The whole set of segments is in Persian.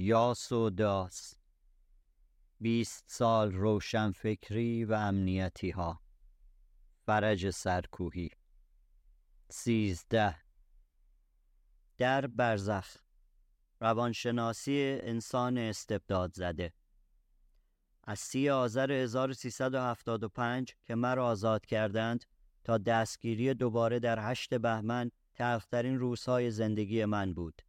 یاس و داس بیست سال روشن فکری و امنیتی ها فرج سرکوهی. سیزده. در برزخ. روانشناسی انسان استبداد زده. از سی آذر 1375 که مرا آزاد کردند تا دستگیری دوباره در هشت بهمن تلخترین روزهای زندگی من بود.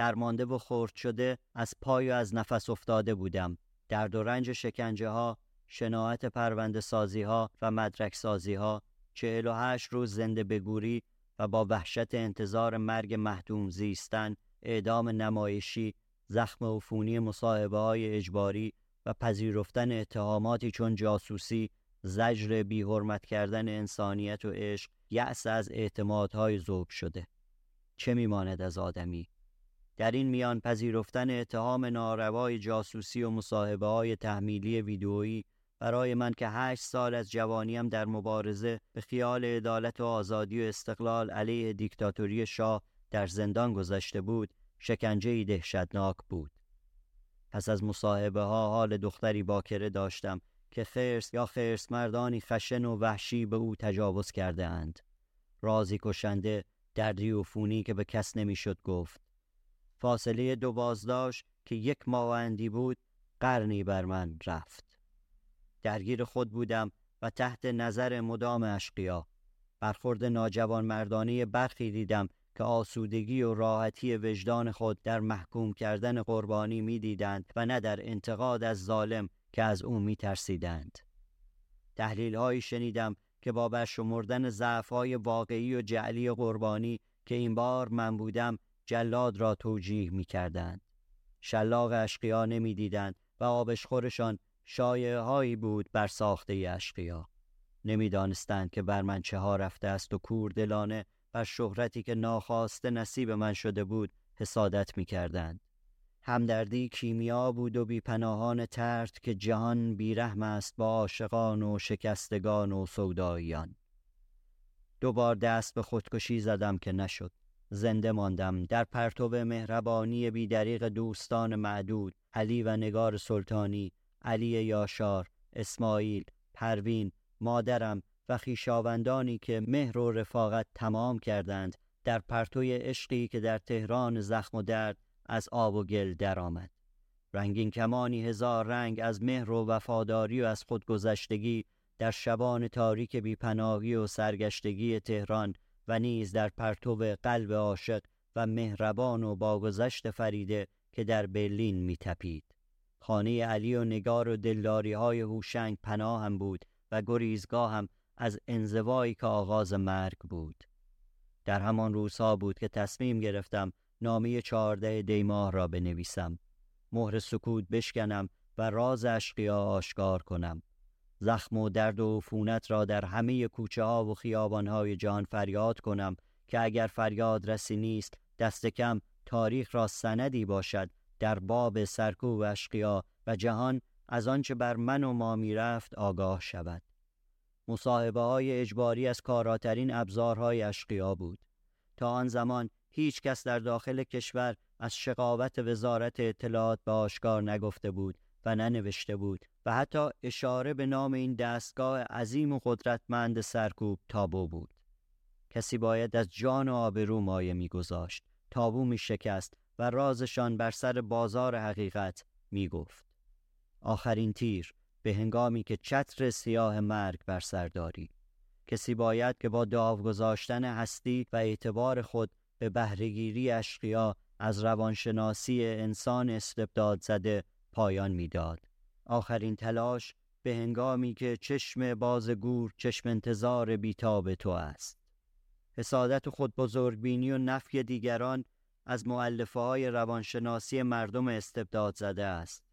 درمانده و خورد شده از پای و از نفس افتاده بودم. درد و رنج شکنجه ها شناعت پرونده سازی ها و مدرک سازی ها چهل و هشت روز زنده بگوری و با وحشت انتظار مرگ محدوم زیستن اعدام نمایشی زخم عفونی مصاحبه های اجباری و پذیرفتن اتهاماتی چون جاسوسی زجر بیحرمت کردن انسانیت و عشق یأس از اعتمادهای ذوب شده. چه میماند از آدمی؟ در این میان پذیرفتن اتهام ناروای جاسوسی و مصاحبه های تحمیلی ویدئویی برای من که هشت سال از جوانیم در مبارزه به خیال عدالت و آزادی و استقلال علیه دیکتاتوری شاه در زندان گذشته بود شکنجه دهشتناک بود پس از مصاحبه ها حال دختری باکره داشتم که خرس یا خرس مردانی خشن و وحشی به او تجاوز کرده اند. رازی کشنده دردی و فونی که به کس نمی‌شد گفت. فاصله دو بازداشت که یک ماه بود قرنی بر من رفت. درگیر خود بودم و تحت نظر مدام اشقیا برخورد ناجوان مردانی برخی دیدم که آسودگی و راحتی وجدان خود در محکوم کردن قربانی می‌دیدند و نه در انتقاد از ظالم که از او می ترسیدند. تحلیل هایی شنیدم که با برشمردن ضعف های واقعی و جعلی قربانی که این بار من بودم جلاد را توجیه می کردند. شلاق اشقیا نمی دیدند و آبشخورشان شایعه هایی بود بر ساخته اشقیا. نمی‌دانستند که بر من چه ها رفته است و کوردلانه بر شهرتی که ناخواسته نصیب من شده بود حسادت می کردند. همدردی کیمیا بود و بیپناهان ترد که جهان بیرحم است با عاشقان و شکستگان و سوداییان دوبار دست به خودکشی زدم که نشد زنده ماندم. در پرتو مهربانی بیدریق دوستان معدود علی و نگار سلطانی علی یاشار اسماعیل پروین مادرم و خیشاوندانی که مهر و رفاقت تمام کردند در پرتوی عشقی که در تهران زخم و درد از آب و گل درآمد. رنگین کمانی هزار رنگ از مهر و وفاداری و از خودگذشتگی در شبان تاریک بیپناهی و سرگشتگی تهران و نیز در پرتو قلب عاشق و مهربان و باگذشت فریده که در برلین میتپید. خانه علی و نگار و دلداری های هوشنگ پناه هم بود و گریزگاه هم از انزوایی که آغاز مرگ بود. در همان روزها بود که تصمیم گرفتم نامه چهارده دیماه را بنویسم. مهر سکوت بشکنم و راز اشقیا آشکار کنم. زخم و درد و فونت را در همه کوچه ها و خیابان های جهان فریاد کنم که اگر فریاد رسی نیست دست کم تاریخ را سندی باشد در باب سرکو و اشقیا و جهان از آنچه بر من و ما می رفت آگاه شود. مصاحبه های اجباری از کاراترین ابزارهای اشقیا بود. تا آن زمان هیچ کس در داخل کشور از شقاوت وزارت اطلاعات به آشکار نگفته بود و ننوشته بود و حتی اشاره به نام این دستگاه عظیم و قدرتمند سرکوب تابو بود کسی باید از جان و آبرو مایه میگذاشت تابو می شکست و رازشان بر سر بازار حقیقت می گفت. آخرین تیر به هنگامی که چتر سیاه مرگ بر سر داری کسی باید که با داو گذاشتن هستی و اعتبار خود به بهرهگیری اشقیا از روانشناسی انسان استبداد زده پایان می‌داد. آخرین تلاش به هنگامی که چشم باز گور چشم انتظار بیتاب تو است. حسادت خود بزرگبینی و نفی دیگران از معلفه های روانشناسی مردم استبداد زده است.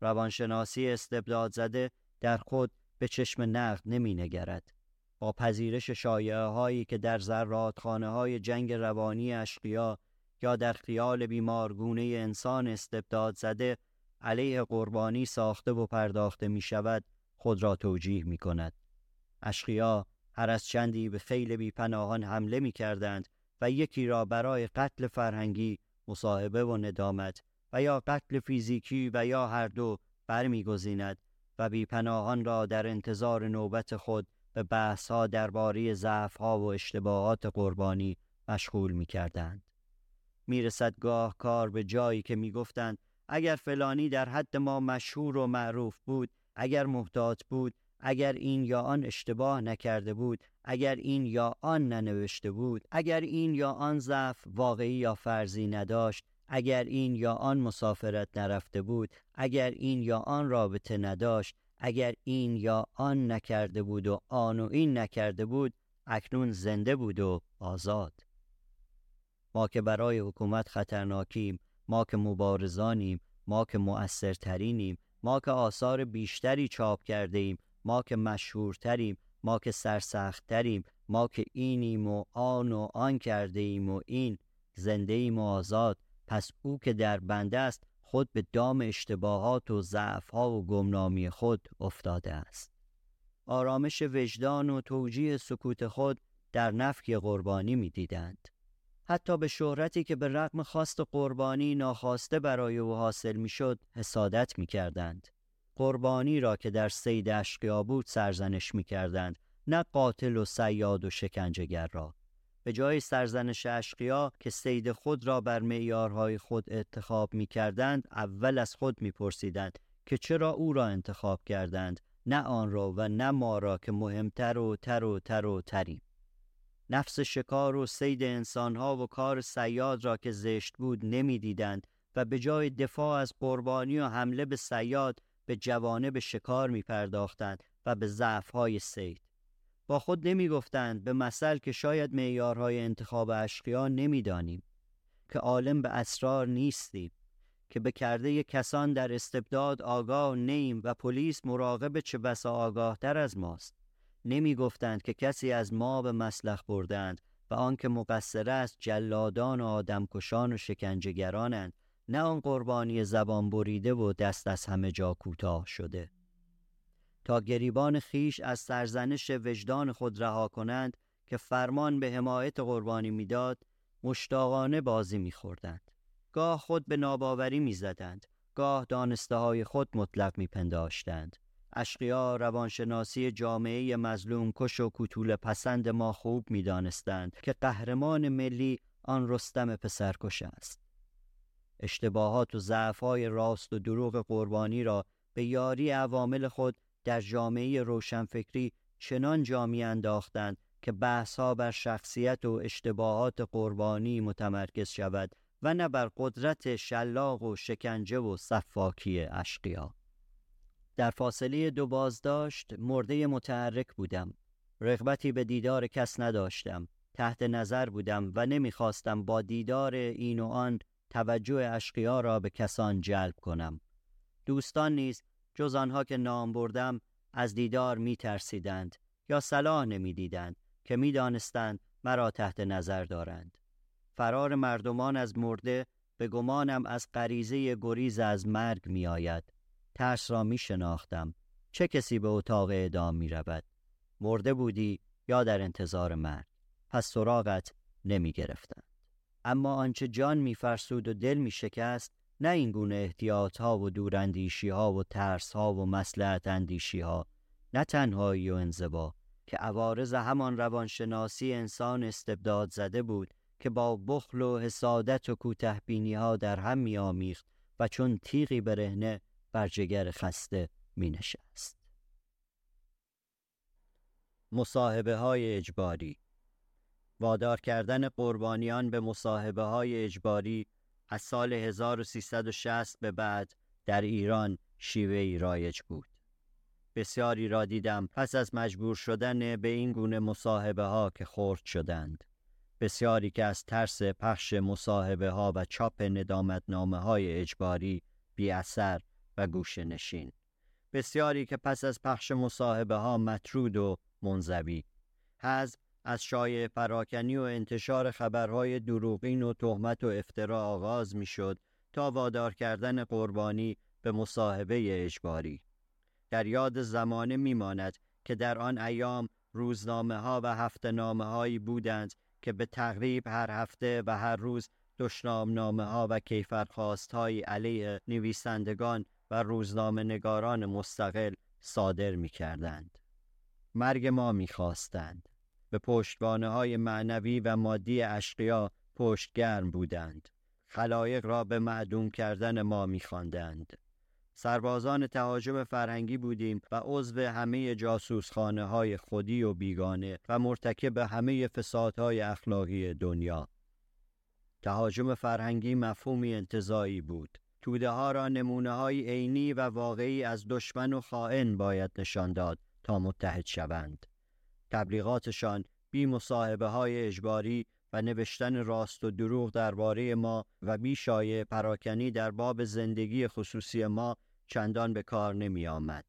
روانشناسی استبداد زده در خود به چشم نقد نمی نگرد. با پذیرش شایعه هایی که در زرادخانه های جنگ روانی اشقیا یا در خیال بیمارگونه انسان استبداد زده علیه قربانی ساخته و پرداخته می شود خود را توجیه می کند. اشقیا هر از چندی به خیل بیپناهان حمله می کردند و یکی را برای قتل فرهنگی مصاحبه و ندامت و یا قتل فیزیکی و یا هر دو برمیگزیند و بیپناهان را در انتظار نوبت خود به بحثها درباره ضعفها و اشتباهات قربانی مشغول می کردند. می رسد گاه کار به جایی که می گفتند اگر فلانی در حد ما مشهور و معروف بود اگر محتاط بود اگر این یا آن اشتباه نکرده بود اگر این یا آن ننوشته بود اگر این یا آن ضعف واقعی یا فرضی نداشت اگر این یا آن مسافرت نرفته بود اگر این یا آن رابطه نداشت اگر این یا آن نکرده بود و آن و این نکرده بود اکنون زنده بود و آزاد. ما که برای حکومت خطرناکیم ما که مبارزانیم ما که مؤثرترینیم ما که آثار بیشتری چاپ کرده ایم ما که مشهورتریم ما که سرسختتریم ما که اینیم و آن و آن کرده ایم و این. زنده ایم و آزاد. پس او که در بنده است خود به دام اشتباهات و ضعفها و گمنامی خود افتاده است. آرامش وجدان و توجیه سکوت خود در نفی قربانی می دیدند. حتی به شهرتی که به رغم خواست قربانی ناخواسته برای او حاصل می شد حسادت می کردند. قربانی را که در سید اشقیا بود سرزنش می کردند نه قاتل و سیاد و شکنجهگر را به جای سرزنش اشقیا که سید خود را بر معیارهای خود انتخاب می کردند اول از خود می پرسیدند که چرا او را انتخاب کردند نه آن را و نه ما را که مهمتر و تر و تر و تریم نفس شکار و سید انسانها و کار سیاد را که زشت بود نمی‌دیدند و به جای دفاع از قربانی و حمله به سیاد به جوانه به شکار می پرداختند و به ضعفهای سید با خود نمی گفتند به مثل که شاید معیارهای انتخاب اشقیا نمی‌دانیم که عالم به اسرار نیستیم که به کرده کسان در استبداد آگاه نیم و پلیس مراقب چه بسا آگاه تر از ماست. نمی گفتند که کسی از ما به مسلخ بردند و آنکه مقصر است جلادان و آدمکشان و شکنجهگرانند نه آن قربانی زبان بریده و دست از همه جا کوتاه شده. تا گریبان خیش از سرزنش وجدان خود رها کنند که فرمان به حمایت قربانی می‌داد مشتاقانه بازی میخوردند. گاه خود به ناباوری می‌زدند گاه دانسته های خود مطلق میپنداشتند. اشقیا روانشناسی جامعه مظلوم کش و کتول پسند ما خوب می‌دانستند که قهرمان ملی آن رستم پسرکش است. اشتباهات و ضعفهای راست و دروغ قربانی را به یاری عوامل خود در جامعه روشنفکری چنان جامی انداختند که بحثها بر شخصیت و اشتباهات قربانی متمرکز شود و نه بر قدرت شلاق و شکنجه و صفاکی اشقیا. در فاصله دو بازداشت مرده متحرک بودم. رغبتی به دیدار کس نداشتم. تحت نظر بودم و نمی‌خواستم با دیدار این و آن توجه اشقیا را به کسان جلب کنم. دوستان نیز جز آنها که نام بردم از دیدار می ترسیدند یا صلاح نمی دیدند که می دانستند مرا تحت نظر دارند. فرار مردمان از مرده به گمانم از غریزه گریز از مرگ می آید ترس را می شناختم. چه کسی به اتاق اعدام می رود؟ مرده بودی یا در انتظار مرگ؟ پس سراغت نمی گرفتند. اما آنچه جان می فرسود و دل می شکست نه این گونه احتیاط ها و دوراندیشی ها و ترس ها و مسلحت اندیشی ها نه تنهایی و انزوا که عوارض همان روانشناسی انسان استبداد زده بود که با بخل و حسادت و کوتهبینی ها در هم می آمیخت و چون تیغی برهنه بر جگر خسته می نشست. مصاحبه های اجباری وادار کردن قربانیان به مصاحبه های اجباری از سال 1360 به بعد در ایران شیوه رایج بود. بسیاری را دیدم پس از مجبور شدن به این گونه مصاحبه ها که خورد شدند. بسیاری که از ترس پخش مصاحبه ها و چاپ ندامت نامه های اجباری بی اثر و گوش نشین. بسیاری که پس از پخش مصاحبه ها مطرود و منزوی. حزب از شایع پراکنی و انتشار خبرهای دروغین و تهمت و افترا آغاز می‌شد تا وادار کردن قربانی به مصاحبه اجباری در یاد زمانه میماند که در آن ایام روزنامه ها و هفته نامه هایی بودند که به تقریب هر هفته و هر روز دشنامنامه ها و کیفرخواست های علیه نویسندگان و روزنامه نگاران مستقل صادر می کردند. مرگ ما می خواستند. به پشتوانه های معنوی و مادی اشقیا پشتگرم بودند. خلایق را به معدوم کردن ما می خواندند. سربازان تهاجم فرهنگی بودیم و عضو همه جاسوسخانه های خودی و بیگانه و مرتکب همه فسادهای اخلاقی دنیا. تهاجم فرهنگی مفهومی انتظایی بود. توده ها را نمونه های عینی و واقعی از دشمن و خائن باید نشان داد تا متحد شوند. تبلیغاتشان بی مصاحبه های اجباری و نوشتن راست و دروغ درباره ما و بیشایع پراکنی در باب زندگی خصوصی ما چندان به کار نمی آمد.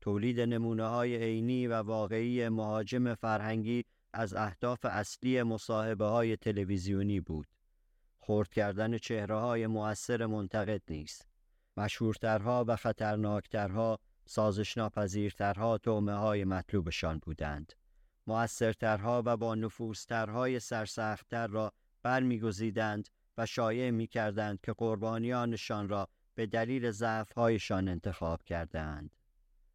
تولید نمونه های عینی و واقعی مهاجم فرهنگی از اهداف اصلی مصاحبه های تلویزیونی بود. خورد کردن چهره های مؤثر منتقد نیست. مشهورترها و خطرناکترها سازشناپذیرترها تومه های مطلوبشان بودند. مؤثرترها و با نفوذترهای سرسختتر را برمیگزیدند و شایع می کردند که قربانیانشان را به دلیل ضعفهایشان انتخاب کردند.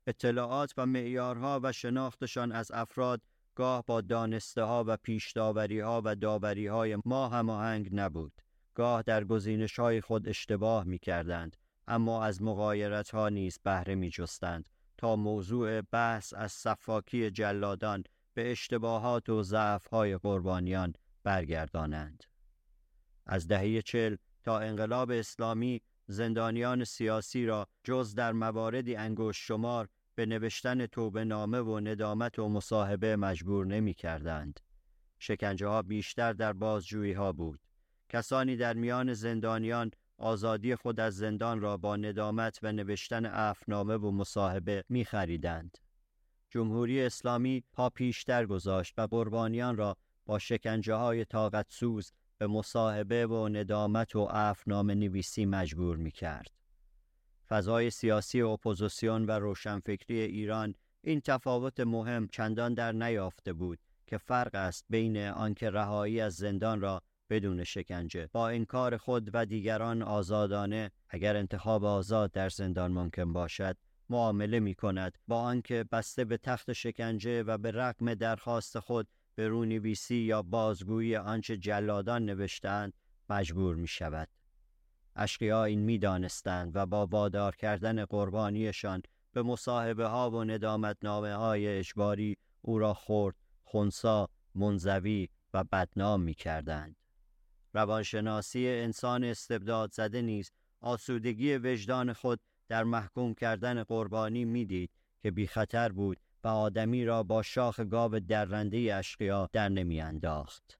اطلاعات و معیارها و شناختشان از افراد گاه با دانسته ها و پیشداوری ها و داوری های ما هماهنگ نبود. گاه در گزینش های خود اشتباه می کردند اما از مغایرت ها نیز بهره می جستند تا موضوع بحث از صفاکی جلادان به اشتباهات و ضعفهای قربانیان برگردانند. از دهه چل تا انقلاب اسلامی زندانیان سیاسی را جز در مواردی انگوش شمار به نوشتن توبه نامه و ندامت و مصاحبه مجبور نمی کردند. شکنجه ها بیشتر در بازجویی ها بود. کسانی در میان زندانیان آزادی خود از زندان را با ندامت و نوشتن افنامه و مصاحبه می خریدند. جمهوری اسلامی پا پیشتر گذاشت و قربانیان را با شکنجه های طاقت سوز به مصاحبه و ندامت و افنامه نویسی مجبور می کرد. فضای سیاسی اپوزیسیون و روشنفکری ایران این تفاوت مهم چندان در نیافته بود که فرق است بین آنکه رهایی از زندان را بدون شکنجه با انکار خود و دیگران آزادانه اگر انتخاب آزاد در زندان ممکن باشد معامله می کند با آنکه بسته به تخت شکنجه و به رقم درخواست خود به رونویسی یا بازگویی آنچه جلادان نوشتند مجبور می شود. اشقیا این می دانستند و با وادار کردن قربانیشان به مصاحبه ها و ندامت نامه های اجباری او را خورد، خونسا، منزوی و بدنام می کردند. روانشناسی انسان استبداد زده نیز آسودگی وجدان خود در محکوم کردن قربانی می‌دید که بی خطر بود و آدمی را با شاخ گاو درنده اشقیا در نمی انداخت.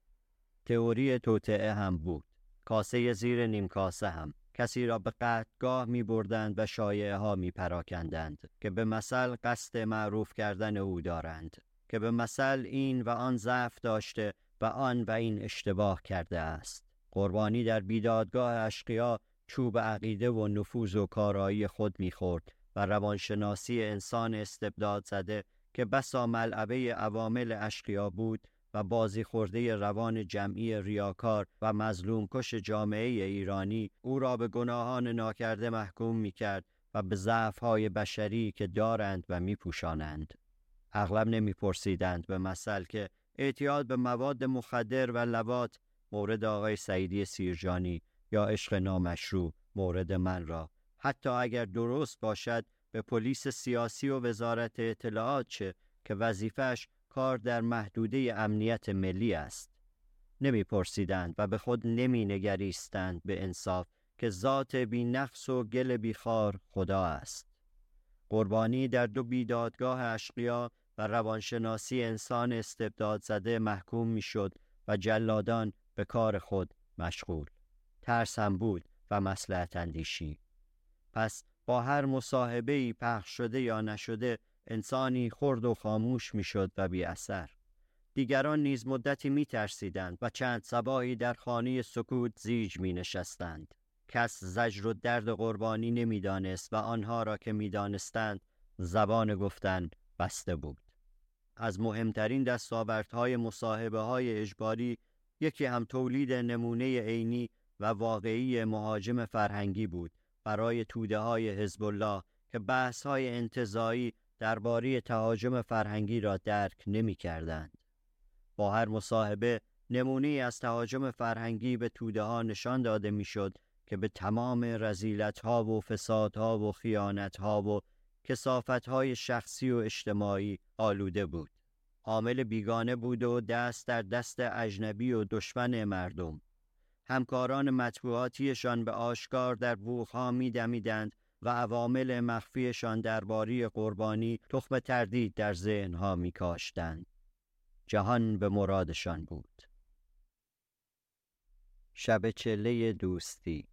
تئوری توطعه هم بود. کاسه زیر نیم کاسه هم. کسی را به قطگاه می بردند و شایعه ها می پراکندند که به مثل قصد معروف کردن او دارند که به مثل این و آن ضعف داشته و آن و این اشتباه کرده است قربانی در بیدادگاه اشقیا چوب عقیده و نفوذ و کارایی خود می‌خورد و روانشناسی انسان استبداد زده که بسا ملعبه عوامل اشقیا بود و بازی خورده روان جمعی ریاکار و مظلوم کش جامعه ایرانی او را به گناهان ناکرده محکوم می کرد و به ضعفهای بشری که دارند و می پوشانند. اغلب نمی پرسیدند به مثل که اعتیاد به مواد مخدر و لبات مورد آقای سعیدی سیرجانی یا عشق نامشروع مورد من را حتی اگر درست باشد به پلیس سیاسی و وزارت اطلاعات چه که وظیفش کار در محدوده امنیت ملی است. نمیپرسیدند و به خود نمی نگریستند به انصاف که ذات بی نقص و گل بیخار خدا است. قربانی در دو بیدادگاه اشقیا و روانشناسی انسان استبداد زده محکوم می‌شد و جلادان به کار خود مشغول. ترس بود و مسلحت اندیشی. پس با هر مصاحبه ای پخش شده یا نشده انسانی خرد و خاموش می‌شد و بی اثر. دیگران نیز مدتی می ترسیدند و چند سبایی در خانه سکوت زیج می نشستند. کس زجر و درد قربانی نمی‌دانست و آنها را که می‌دانستند زبان گفتن بسته بود. از مهمترین دستاوردهای مصاحبه های اجباری یکی هم تولید نمونه عینی و واقعی مهاجم فرهنگی بود برای توده های حزب الله که بحث های انتظایی درباره تهاجم فرهنگی را درک نمی کردند. با هر مصاحبه نمونه از تهاجم فرهنگی به توده ها نشان داده می‌شد که به تمام رزیلت ها و فساد ها و خیانت ها و کسافت های شخصی و اجتماعی آلوده بود. عامل بیگانه بود و دست در دست اجنبی و دشمن مردم. همکاران مطبوعاتیشان به آشکار در بوخها می دمیدند و عوامل مخفیشان درباره قربانی تخم تردید در ذهنها می کاشتند. جهان به مرادشان بود. شب چله دوستی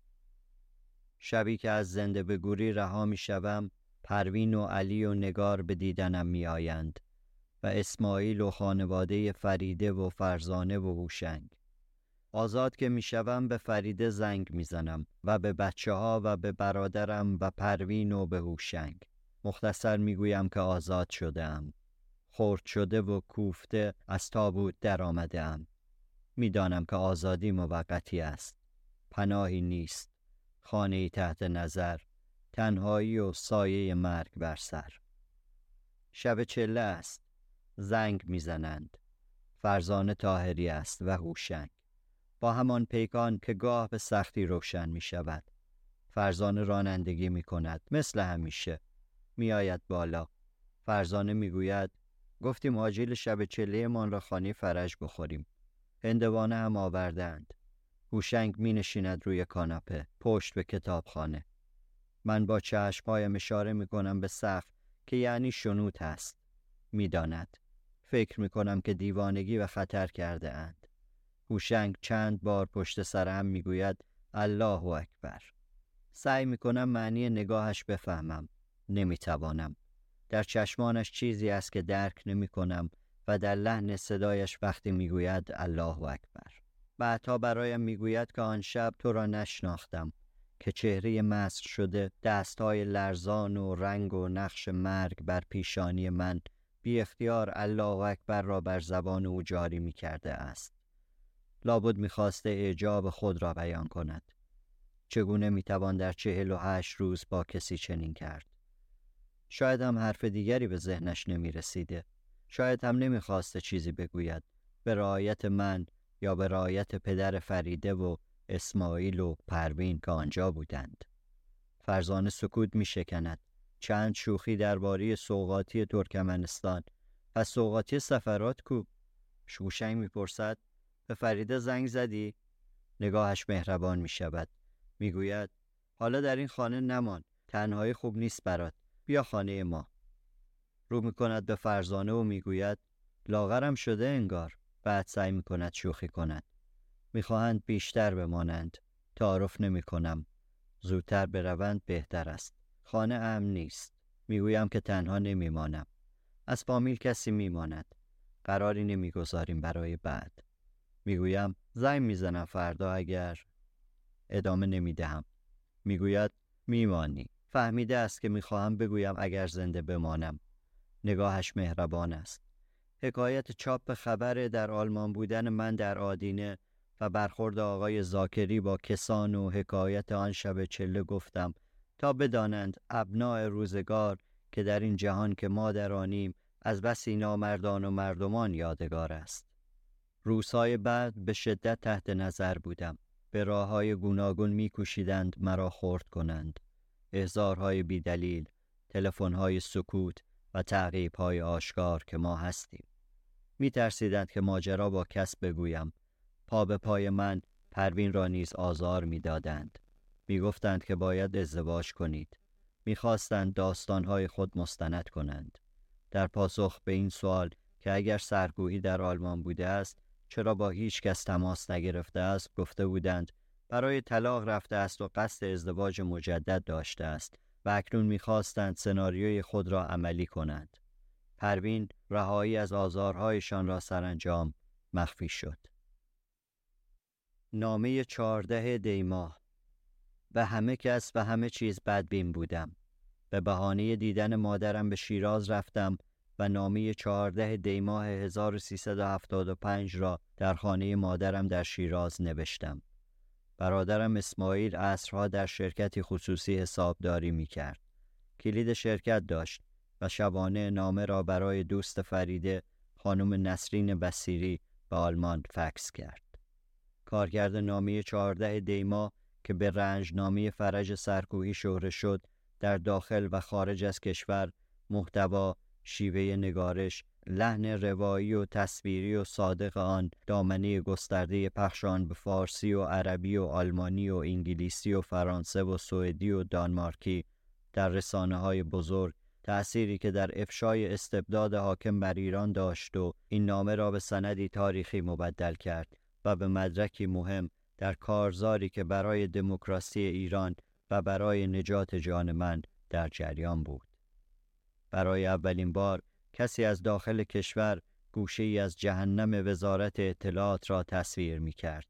شبی که از زنده به رها می شوم پروین و علی و نگار به دیدنم می آیند و اسماعیل و خانواده فریده و فرزانه و هوشنگ آزاد که می‌شوم به فریده زنگ می‌زنم و به بچه ها و به برادرم و پروین و به هوشنگ. مختصر می‌گویم که آزاد شده ام خورد شده و کوفته از تابوت در آمده ام می‌دانم که آزادی موقتی است. پناهی نیست. خانه تحت نظر. تنهایی و سایه مرگ بر سر. شب چله است. زنگ می‌زنند. فرزانه تاهری است و هوشنگ. با همان پیکان که گاه به سختی روشن می شود فرزانه رانندگی می کند مثل همیشه. می آید بالا. فرزانه می گوید گفتیم آجیل شب چله من را خانه فرج بخوریم. هندوانه هم آوردند هوشنگ می نشیند روی کاناپه پشت به کتابخانه. من با چشمهایم اشاره می کنم به سقف که یعنی شنود هست می‌داند. فکر می کنم که دیوانگی و خطر کرده اند. هوشنگ چند بار پشت سرم می‌گوید الله اکبر. سعی می کنم معنی نگاهش بفهمم. نمی‌توانم. در چشمانش چیزی است که درک نمی کنم و در لحن صدایش وقتی می‌گوید الله اکبر. بعدها برایم می‌گوید که آن شب تو را نشناختم که چهره مصر شده دستهای لرزان و رنگ و نقش مرگ بر پیشانی من بی اختیار الله اکبر را بر زبان او جاری می کرده است. لابد می‌خواسته اعجاب خود را بیان کند. چگونه می‌توان در چهل و هشت روز با کسی چنین کرد؟ شاید هم حرف دیگری به ذهنش نمی رسیده. شاید هم نمی‌خواسته چیزی بگوید. به رعایت من یا به رعایت پدر فریده و اسماعیل و پروین که آنجا بودند. فرزانه سکوت می شکند. چند شوخی درباره سوقاتی ترکمنستان و سوقاتی سفرات کو؟ شوشنگ می‌پرسد به فریده زنگ زدی؟ نگاهش مهربان می شود. می گوید حالا در این خانه نمان. تنهایی خوب نیست برات. بیا خانه ما. رو می کند به فرزانه و می گوید لاغرم شده انگار. بعد سعی می کند شوخی کند. می‌خواهند بیشتر بمانند. تعارف نمی کنم. زودتر بروند بهتر است. خانه امن نیست. می‌گویم که تنها نمیمانم. از فامیل کسی میماند. قراری نمی‌گذاریم برای بعد. می‌گویم زنگ می‌زنم فردا اگر ادامه نمی‌دهم. می‌گوید میمانی. فهمیده است که می‌خواهم بگویم اگر زنده بمانم. نگاهش مهربان است. حکایت چاپ خبر در آلمان بودن من در آدینه و برخورد آقای زاکری با کسان و حکایت آن شب چله گفتم تا بدانند ابناع روزگار که در این جهان که ما در آنیم از بسی نامردان و مردمان یادگار است. روزهای بعد به شدت تحت نظر بودم. به راه های گوناگون میکوشیدند مرا خورد کنند. احزارهای بیدلیل، تلفن‌های سکوت و تعقیب‌های آشکار که ما هستیم. می ترسیدند که ماجرا با کس بگویم. پا به پای من پروین را نیز آزار می‌دادند. می‌گفتند که باید ازدواج کنید. می‌خواستند داستانهای خود مستند کنند. در پاسخ به این سوال که اگر سرگویی در آلمان بوده است چرا با هیچ کس تماس نگرفته است گفته بودند برای طلاق رفته است و قصد ازدواج مجدد داشته است و اکنون می‌خواستند سناریوی خود را عملی کنند. پروین رهایی از آزارهایشان را سرانجام مخفی شد. نامه چهارده دیماه به همه کس و همه چیز بدبین بودم. به بهانه دیدن مادرم به شیراز رفتم و نامه 14 دیماه 1375 را در خانه مادرم در شیراز نوشتم. برادرم اسماعیل عصرها در شرکتی خصوصی حسابداری می کرد. کلید شرکت داشت و شبانه نامه را برای دوست فریده خانم نسرین بسیری به آلمان فکس کرد. کارگرد نامه 14 دیما که به رنج نامی فرج سرکوهی شهره شد در داخل و خارج از کشور محتوا شیوه نگارش لحن روایی و تصویری و صادق آن دامنه گسترده پخش آن به فارسی و عربی و آلمانی و انگلیسی و فرانسه و سوئدی و دانمارکی در رسانه های بزرگ تأثیری که در افشای استبداد حاکم بر ایران داشت و این نامه را به سندی تاریخی مبدل کرد و به مدرکی مهم در کارزاری که برای دموکراسی ایران و برای نجات جان من در جریان بود. برای اولین بار کسی از داخل کشور گوشه ای از جهنم وزارت اطلاعات را تصویر می کرد.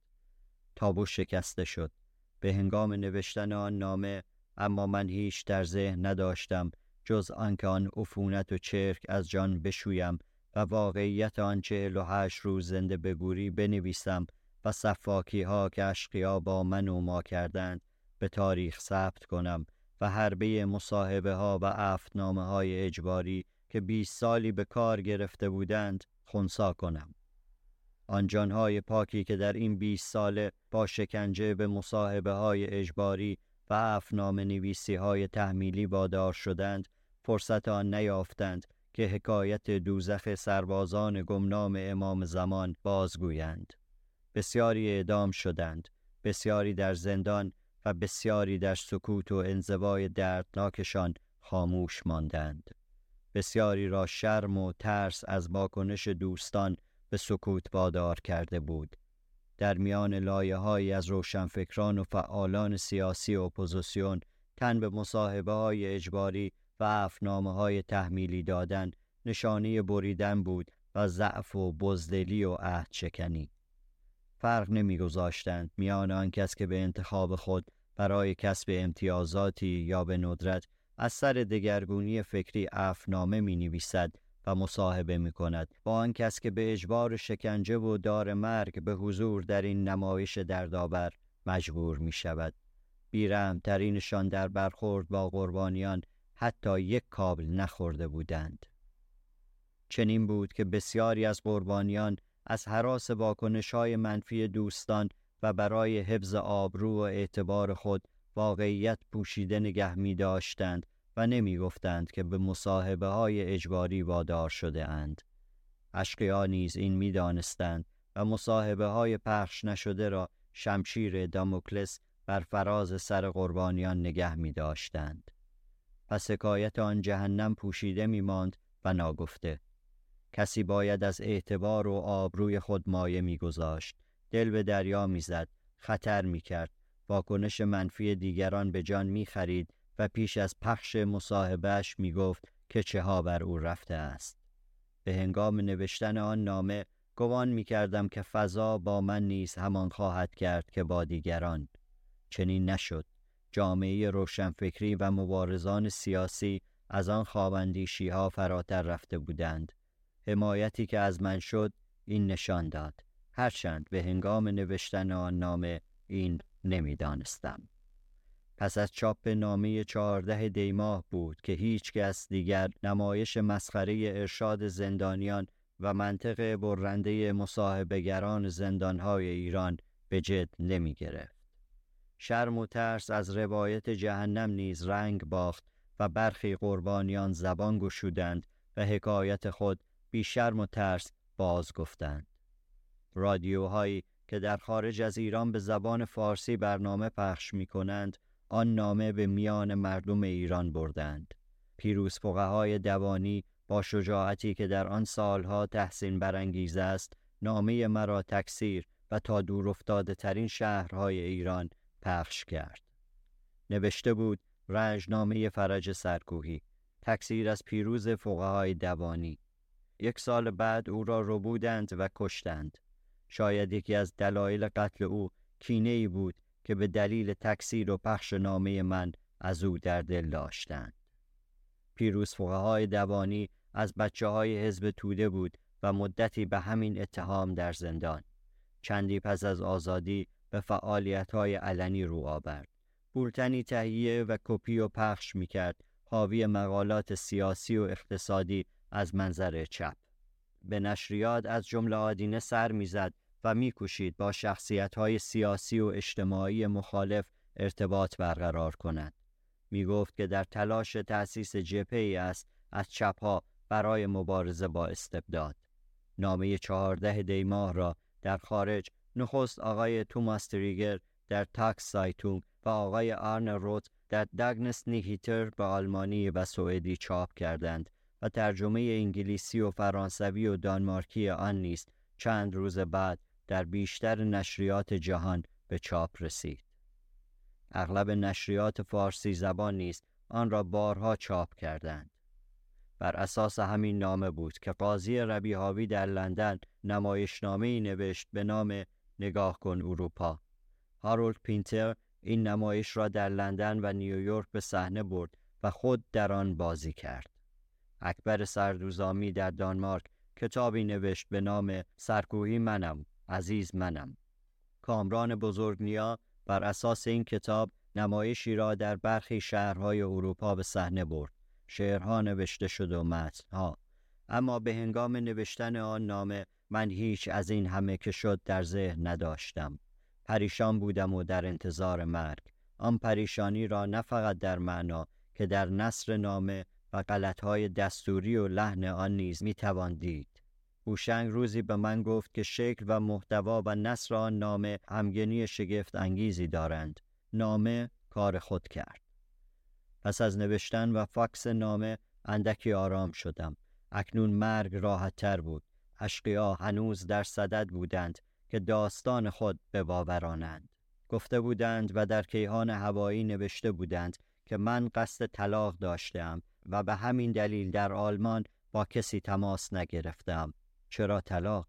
تابو شکسته شد. به هنگام نوشتن آن نامه اما من هیچ در ذهن نداشتم جز آنکه آن عفونت و چرک از جان بشویم و واقعیت آن چهل و هشت روز زنده بگوری بنویسم و صفاکی ها که اشقیا با من و ما کردند به تاریخ ثبت کنم و حربه مصاحبه ها و افتنامه های اجباری که 20 سالی به کار گرفته بودند خونسا کنم. آن جانهای پاکی که در این 20 ساله با شکنجه به مصاحبه های اجباری و افنام نویسی های تحمیلی وادار شدند فرصت آن نیافتند که حکایت دوزخ سربازان گمنام امام زمان بازگویند. بسیاری اعدام شدند، بسیاری در زندان و بسیاری در سکوت و انزوای دردناکشان خاموش ماندند. بسیاری را شرم و ترس از واکنش دوستان به سکوت وادار کرده بود. در میان لایه های از روشنفکران و فعالان سیاسی اپوزیسیون تن به مصاحبه های اجباری و افنامه های تحمیلی دادن نشانی بریدن بود و ضعف و بزدلی و عهد شکنی. فرق نمیگذاشتند میان آن کس که به انتخاب خود برای کسب امتیازاتی یا به ندرت از سر دگرگونی فکری افنامه می نویسد و مصاحبه می کند با آن کس که به اجبار شکنجه و دار مرگ به حضور در این نمایش دردآور مجبور می شود. ترینشان در برخورد با قربانیان حتی یک کابل نخورده بودند. چنین بود که بسیاری از قربانیان از حراس واکنش های منفی دوستان و برای حفظ آبرو و اعتبار خود واقعیت پوشیده نگه می داشتند و نمی گفتند که به مصاحبه های اجباری وادار شده اند. اشقیا نیز این می دانستند و مصاحبه های پخش نشده را شمشیر داموکلس بر فراز سر قربانیان نگه می داشتند. پس حکایت آن جهنم پوشیده می ماند و ناگفته. کسی باید از اعتبار و آبروی خود مایه میگذاشت. دل به دریا می‌زد خطر می‌کرد. واکنش منفی دیگران به جان می‌خرید و پیش از پخش مصاحبهش می‌گفت که چه ها بر او رفته است. به هنگام نوشتن آن نامه گوان می‌کردم که فضا با من نیز همان خواهد کرد که با دیگران. چنین نشد. جامعه روشنفکری و مبارزان سیاسی از آن خوابندیشی ها فراتر رفته بودند. حمایتی که از من شد این نشان داد هرچند به هنگام نوشتن آن نامه این نمی‌دانستم پس از چاپ نامه چهارده دیماه بود که هیچ کس دیگر نمایش مسخره ارشاد زندانیان و منطق برنده مصاحبهگران زندانهای ایران به جد نمی گرفت. شرم و ترس از روایت جهنم نیز رنگ باخت و برخی قربانیان زبان گشودند و حکایت خود بی شرم و ترس باز گفتند. رادیوهایی که در خارج از ایران به زبان فارسی برنامه پخش می کنند آن نامه به میان مردم ایران بردند. پیروز های دوانی با شجاعتی که در آن سالها تحسین برانگیز است نامه مرا تکثیر و تا دور افتاده ترین شهرهای ایران پخش کرد. نوشته بود رنجنامه فرج سرکوهی تکثیر از پیروز های دوانی یک سال بعد او را ربودند و کشتند. شاید یکی از دلایل قتل او کینه ای بود که به دلیل تکثیر و پخش نامه من از او در دل داشتند. پیروز های دوانی از بچه های حزب توده بود و مدتی به همین اتهام در زندان. چندی پس از آزادی به فعالیت های علنی رو آورد. بولتنی تهیه و کپی و پخش می کرد حاوی مقالات سیاسی و اقتصادی از منظر چپ. به نشریات از جمله آدینه سر می‌زد و میکوشید با شخصیت های سیاسی و اجتماعی مخالف ارتباط برقرار کند. می گفت که در تلاش تأسیس جپه ای است از چپها برای مبارزه با استبداد. نامه چهارده دیماه را در خارج نخست آقای توماس تریگر در تاکس سایتونگ و آقای آرن روت در دگنس نیهیتر به آلمانی و سوئدی چاپ کردند و ترجمه انگلیسی و فرانسوی و دانمارکی آن نیز چند روز بعد در بیشتر نشریات جهان به چاپ رسید. اغلب نشریات فارسی زبان نیز آن را بارها چاپ کردند. بر اساس همین نامه بود که قاضی ربیهاوی در لندن نمایشنامه ای نوشت به نام نگاه کن اروپا. هارولد پینتر این نمایش را در لندن و نیویورک به صحنه برد و خود در آن بازی کرد. اکبر سردوزامی در دانمارک کتابی نوشت به نام سرکوهی منم، عزیز منم. کامران بزرگنیا بر اساس این کتاب نمایشی را در برخی شهرهای اروپا به صحنه برد. شعرها نوشته شد و متنها. اما به هنگام نوشتن آن نامه من هیچ از این همه که شد در ذهن نداشتم. پریشان بودم و در انتظار مرگ. آن پریشانی را نه فقط در معنا که در نصر نامه و غلطهای دستوری و لحن آن نیز می‌توان دید. هوشنگ روزی به من گفت که شکل و محتوا و نصر آن نامه همگنی شگفت انگیزی دارند. نامه کار خود کرد. پس از نوشتن و فاکس نامه اندکی آرام شدم. اکنون مرگ راحت تر بود. اشقیا هنوز در صدد بودند که داستان خود به باورانند. گفته بودند و در کیهان هوایی نوشته بودند که من قصد طلاق داشتم و به همین دلیل در آلمان با کسی تماس نگرفتم. چرا طلاق؟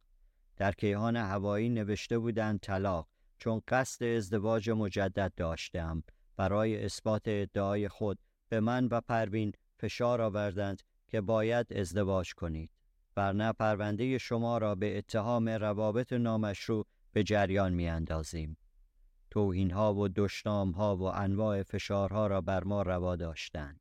در کیهان هوایی نوشته بودند طلاق چون قصد ازدواج مجدد داشتم برای اثبات ادعای خود به من و پروین فشار آوردند که باید ازدواج کنید ورنه پرونده شما را به اتهام روابط نامشروع به جریان می اندازیم. توهین ها و دشنام ها و انواع فشارها را بر ما روا داشتند.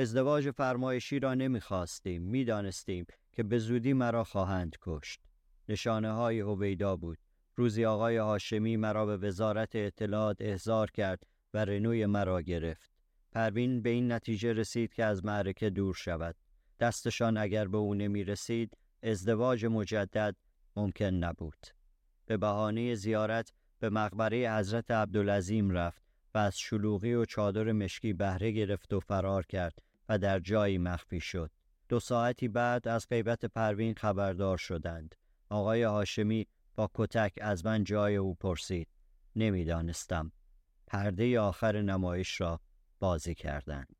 ازدواج فرمایشی را نمی‌خواستیم می‌دانستیم که به زودی مرا خواهند کشت. نشانه های هویدا بود. روزی آقای هاشمی مرا به وزارت اطلاعات احضار کرد و رنوی مرا گرفت. پروین به این نتیجه رسید که از معرکه دور شود. دستشان اگر به او نمی رسید ازدواج مجدد ممکن نبود. به بهانه زیارت به مقبره حضرت عبدالعظیم رفت و از شلوغی و چادر مشکی بهره گرفت و فرار کرد. و در جایی مخفی شد. دو ساعتی بعد از غیبت پروین خبردار شدند. آقای هاشمی با کتک از من جای او پرسید. نمی‌دانستم. پرده آخر نمایش را بازی کردند.